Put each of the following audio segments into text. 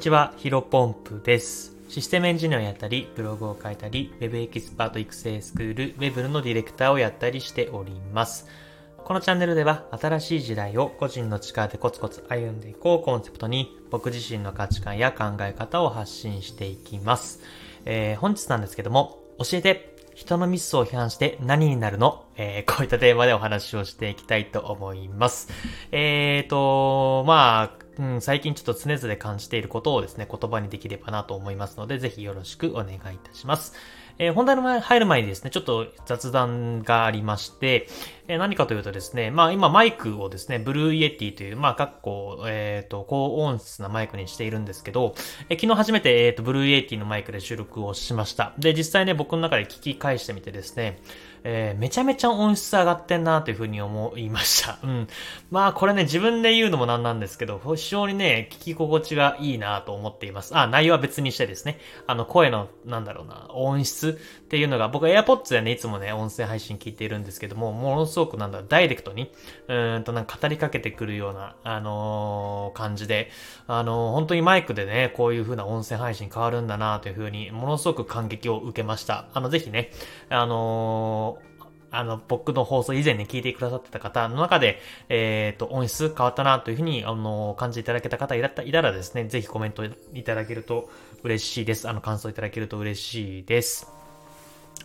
にちは、ヒロポンプです。システムエンジニアをやったり、ブログを書いたり、Web エキスパート育成スクール、Web のディレクターをやったりしております。このチャンネルでは、新しい時代を個人の力でコツコツ歩んでいこうコンセプトに、僕自身の価値観や考え方を発信していきます。えー、本日なんですけども、教えて人のミスを批判して何になるの？えー、こういったテーマでお話をしていきたいと思います。えーと、まあ、うん、最近ちょっと常々感じていることをですね、言葉にできればなと思いますので、ぜひよろしくお願いいたします。えー、本題の前入る前にですね、ちょっと雑談がありまして、えー、何かというとですね、まあ今マイクをですね、 Blue Yeti という、まあ、かっこ、えっ、ー、と、高音質なマイクにしているんですけど、えー、昨日初めて、えっ、と、 Blue Yeti のマイクで収録をしました。で、実際ね、僕の中で聞き返してみてですね、え、めちゃめちゃ音質上がってんなというふうに思いました。うん。まあこれね、自分で言うのもなんなんですけど、非常にね、聞き心地がいいなと思っています。あ、内容は別にしてですね、あの声の、なんだろうな、音質っていうのが、僕 AirPods でね、いつもね、音声配信聞いているんですけども、ものすごくなんだダイレクトに、うんとなんか語りかけてくるような、あのー、感じで、あのー、本当にマイクでね、こういう風な音声配信変わるんだなという風に、ものすごく感激を受けました。あの、ぜひね、あのーあの、僕の放送以前に聞いてくださってた方の中で、えっ、ー、と、音質変わったなというふうに、あの、感じいただけた方いらいたらですね、ぜひコメントいただけると嬉しいです。あの、感想いただけると嬉しいです。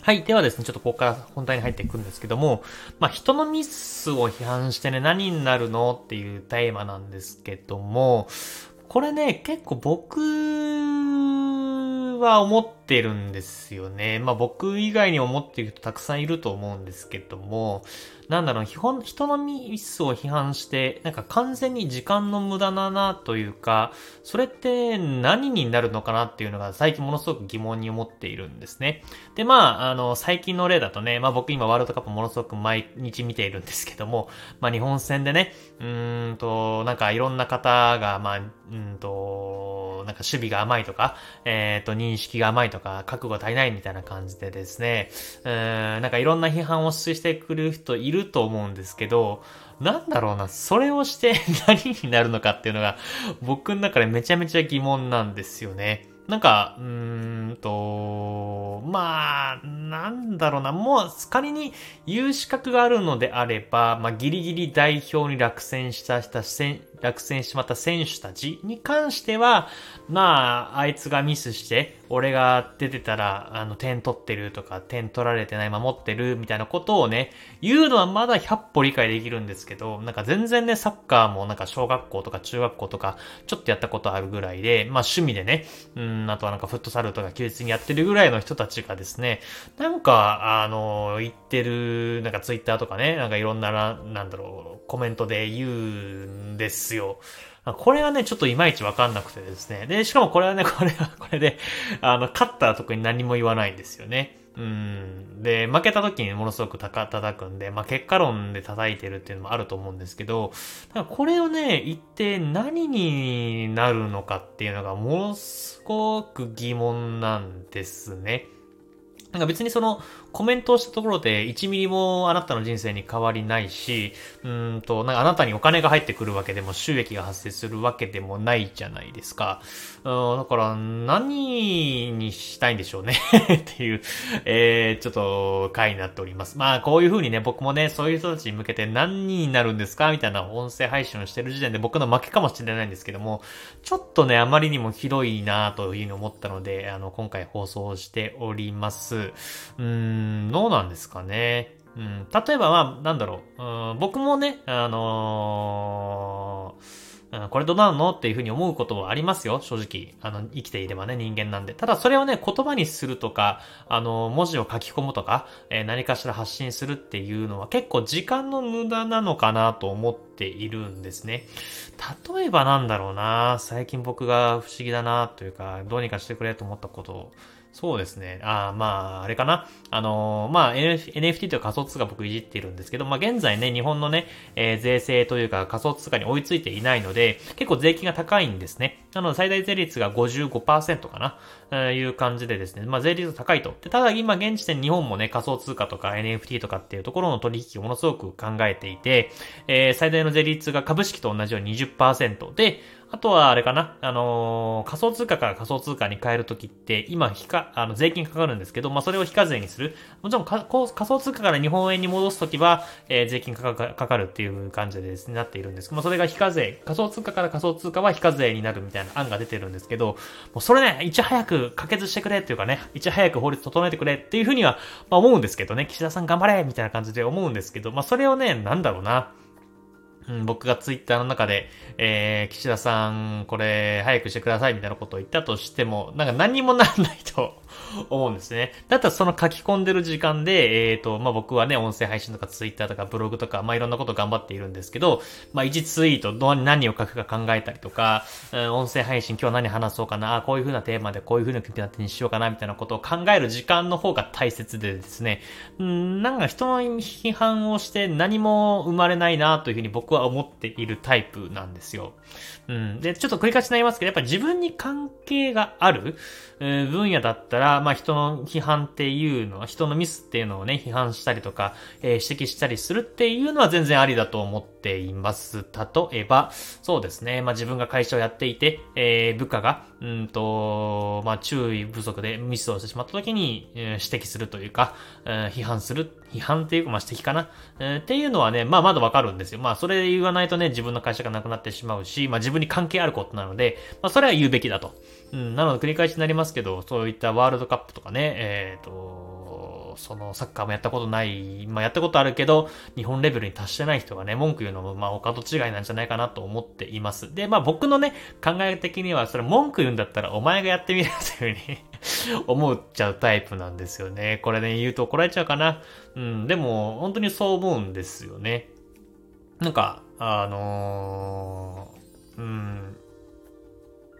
はい。ではですね、ちょっとここから本題に入っていくんですけども、まあ、人のミスを批判してね、何になるのっていうテーマなんですけども、これね、結構僕は思ってるんですよね。まあ僕以外に思ってる人たくさんいると思うんですけども、なんだろう、人のミスを批判して、なんか完全に時間の無駄だなというか、それって何になるのかなっていうのが最近ものすごく疑問に思っているんですね。で、まあ、あの、最近の例だとね、まあ僕今ワールドカップものすごく毎日見ているんですけども、まあ日本戦でね、うーんと、なんかいろんな方が、まあ、うんと、なんか守備が甘いとか、えっ、ー、と、認識が甘いとか、とか覚悟足りないみたいな感じでですね、うん、なんかいろんな批判をしてくる人いると思うんですけど、なんだろうな、それをして 何になるのかっていうのが、僕の中でめちゃめちゃ疑問なんですよね。なんか、うーんと、まあ、なんだろうな、もう仮に言う資格があるのであれば、まあギリギリ代表に落選した人、落選しまった選手たちに関しては、まあ、あいつがミスして、俺が出てたら、あの、点取ってるとか、点取られてない、守ってる、みたいなことをね、言うのはまだ100歩理解できるんですけど、なんか全然ね、サッカーもなんか小学校とか中学校とか、ちょっとやったことあるぐらいで、まあ趣味でね、うん、あとはなんかフットサルとか休日にやってるぐらいの人たちがですね、なんか、あの、言ってる、なんかツイッターとかね、なんかいろんな、なんだろう、コメントで言うんですよ。これはね、ちょっといまいちわかんなくてですね。で、しかもこれはね、これは、これで、あの、勝ったら特に何も言わないんですよね。うん。で、負けた時にものすごくたか叩くんで、まあ、結果論で叩いてるっていうのもあると思うんですけど、これをね、言って何になるのかっていうのがものすごく疑問なんですね。なんか別にそのコメントをしたところで1ミリもあなたの人生に変わりないし、うんと、なんかあなたにお金が入ってくるわけでも収益が発生するわけでもないじゃないですか。うん、だから何にしたいんでしょうね？っていう、えー、ちょっと回になっております。まあこういう風にね、僕もね、そういう人たちに向けて何になるんですか？みたいな音声配信をしてる時点で僕の負けかもしれないんですけども、ちょっとね、あまりにもひどいなというふうに思ったので、あの、今回放送しております。うーん、どうなんですかね。うん、例えば、まあ、なんだろう。うん、僕もね、あのー、これどうなのっていうふうに思うことはありますよ、正直。あの、生きていればね、人間なんで。ただ、それをね、言葉にするとか、あの、文字を書き込むとか、えー、何かしら発信するっていうのは結構時間の無駄なのかなと思っているんですね。例えばなんだろうな最近僕が不思議だなというか、どうにかしてくれと思ったことを、そうですね。ああまあ、あれかな。あのー、まあ、NFT という仮想通貨僕いじっているんですけど、まあ、現在ね、日本のね、えー、税制というか仮想通貨に追いついていないので、結構税金が高いんですね。なので最大税率が55%かな、えー、いう感じでですね、まあ税率高いと。でただ今現時点日本もね、仮想通貨とか NFT とかっていうところの取引をものすごく考えていて、えー、最大の税率が株式と同じように20%で、あとはあれかな、あのー、仮想通貨から仮想通貨に変えるときって、今、非課、あの、税金かかるんですけど、まあ、それを非課税にする。もちろん仮想通貨から日本円に戻すときは、えー、税金かかかかるっていう感じでですね、なっているんですけど、まあ、それが非課税、仮想通貨から仮想通貨は非課税になるみたいな案が出てるんですけど、もうそれね、いち早く可決してくれっていうかね、いち早く法律整えてくれっていうふうには、まあ、思うんですけどね、岸田さん頑張れみたいな感じで思うんですけど、まあ、それをね、なんだろうな。うん、僕がツイッターの中で、えー、岸田さん、これ、早くしてくださいみたいなことを言ったとしても、なんか何にもならないと 思うんですね。だったらその書き込んでる時間で、えっ、ー、と、まあ、僕はね、音声配信とかツイッターとかブログとか、まあ、いろんなこと頑張っているんですけど、まあ、1ツイート、ど何を書くか考えたりとか、うん、音声配信今日何話そうかな、こういう風なテーマでこういう風な組み立てにしようかな、みたいなことを考える時間の方が大切でですね、うん、なんか人の批判をして何も生まれないな、というふうに僕はは思っているタイプなんですよ。うん。で、ちょっと繰り返しになりますけど、やっぱ自分に関係がある、え、分野だったら、まあ人の批判っていうのは、人のミスっていうのをね、批判したりとか、えー、指摘したりするっていうのは全然ありだと思ってています。例えば、そうですね、まあ自分が会社をやっていて、えー、部下が、うんと、まあ注意不足でミスをしてしまった時に、え、指摘するというか、えー、批判する、批判っていうか、まあ指摘かな、えー、っていうのはね、まあまだわかるんですよ。まあそれ言わないとね、自分の会社がなくなってしまうし、まあ自分に関係あることなので、まあそれは言うべきだと。うん、なので繰り返しになりますけど、そういったワールドカップとかね、えっ、ー、と、そのサッカーもやったことない、まあやったことあるけど、日本レベルに達してない人がね、文句言うのも、まあ他と違いなんじゃないかなと思っています。で、まあ僕のね、考え的には、それ文句言うんだったらお前がやってみろというふうに思っちゃうタイプなんですよね。これね、言うと怒られちゃうかな。うん、でも、本当にそう思うんですよね。なんか、あのー、うん、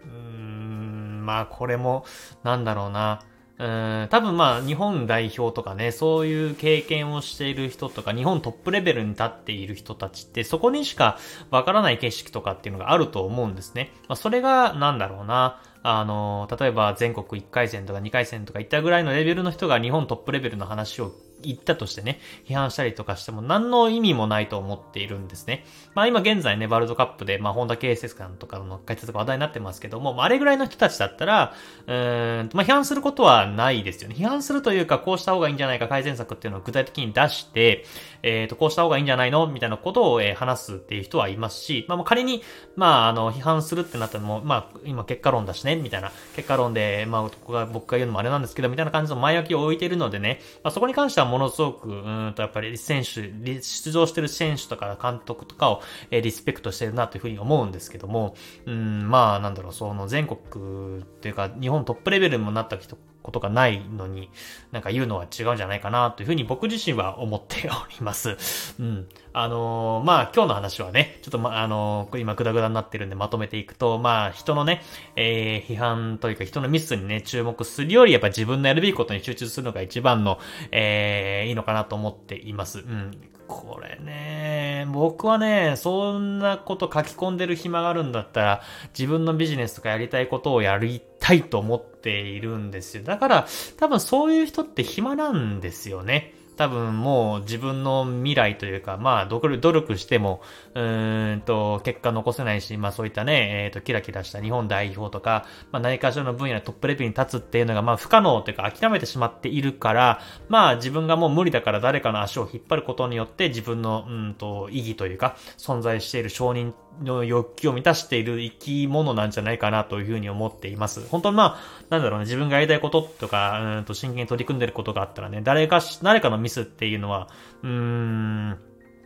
うん、まあこれも、なんだろうな。うん、多分まあ日本代表とかね、そういう経験をしている人とか、日本トップレベルに立っている人たちって、そこにしかわからない景色とかっていうのがあると思うんですね。まあ、それが、なんだろうな。あの、例えば全国1回戦とか2回戦とかいったぐらいのレベルの人が日本トップレベルの話を言ったとしてね、批判したりとかしても何の意味もないと思っているんですね。まあ今現在ね、ワールドカップで、まあ本田圭佑さんとかの解説が話題になってますけども、まああれぐらいの人たちだったら、うーん、まあ批判することはないですよね。批判するというか、こうした方がいいんじゃないか改善策っていうのを具体的に出して、えっ、ー、と、こうした方がいいんじゃないの？みたいなことを、えー、話すっていう人はいますし、まあ仮に、まああの、批判するってなったらも、まあ今結果論だしね、みたいな、結果論で、まあ僕が言うのもあれなんですけど、みたいな感じの前置きを置いているのでね、まあそこに関してはものすごく、うんとやっぱり選手、出場してる選手とか監督とかを、え、リスペクトしてるなというふうに思うんですけども、うん、まあなんだろう、その全国っていうか日本トップレベルにもなったことがないのに、なんか言うのは違うんじゃないかなというふうに僕自身は思っております。うん。あのー、まあ今日の話はね、ちょっとま、あのー、今グダグダになってるんでまとめていくと、まあ人のね、えー、批判というか人のミスにね、注目するよりやっぱ自分のやるべきことに集中するのが一番の、えー、いいのかなと思っています。うん。これね、僕はね、そんなこと書き込んでる暇があるんだったら、自分のビジネスとかやりたいことをやりたいと思っているんですよ。だから、多分そういう人って暇なんですよね。多分もう自分の未来というか、まあ、努力しても、うーんと、結果残せないし、まあそういったね、えっ、ー、と、キラキラした日本代表とか、まあ何かしらの分野でトップレベルに立つっていうのが、まあ不可能というか諦めてしまっているから、まあ自分がもう無理だから誰かの足を引っ張ることによって自分の、うんと、意義というか、存在している承認の欲求を満たしている生き物なんじゃないかなというふうに思っています。本当にまあ、なんだろうね、自分がやりたいこととか、うんと真剣に取り組んでることがあったらね、誰かし、誰かのミスっていうのは、うーん、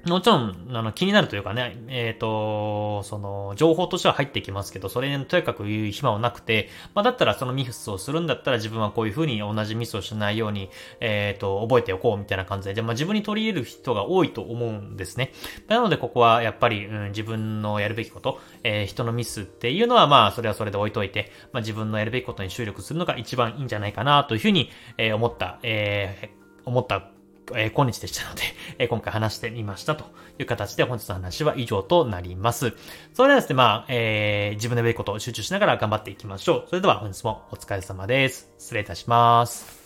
もちろん、あの、気になるというかね、えっ、ー、と、その、情報としては入ってきますけど、それにとにかく言う暇はなくて、まあ、だったらそのミスをするんだったら自分はこういう風に同じミスをしないように、えっ、ー、と、覚えておこうみたいな感じで、でまあ、自分に取り入れる人が多いと思うんですね。なので、ここはやっぱり、うん、自分のやるべきこと、えー、人のミスっていうのは、まあ、それはそれで置いといて、まあ、自分のやるべきことに注力するのが一番いいんじゃないかなというふうに、え、思った、え、思ったえー、今日でしたので、えー、今回話してみましたという形で本日の話は以上となります。それではですね、まあ、えー、自分で良いことを集中しながら頑張っていきましょう。それでは本日もお疲れ様です。失礼いたします。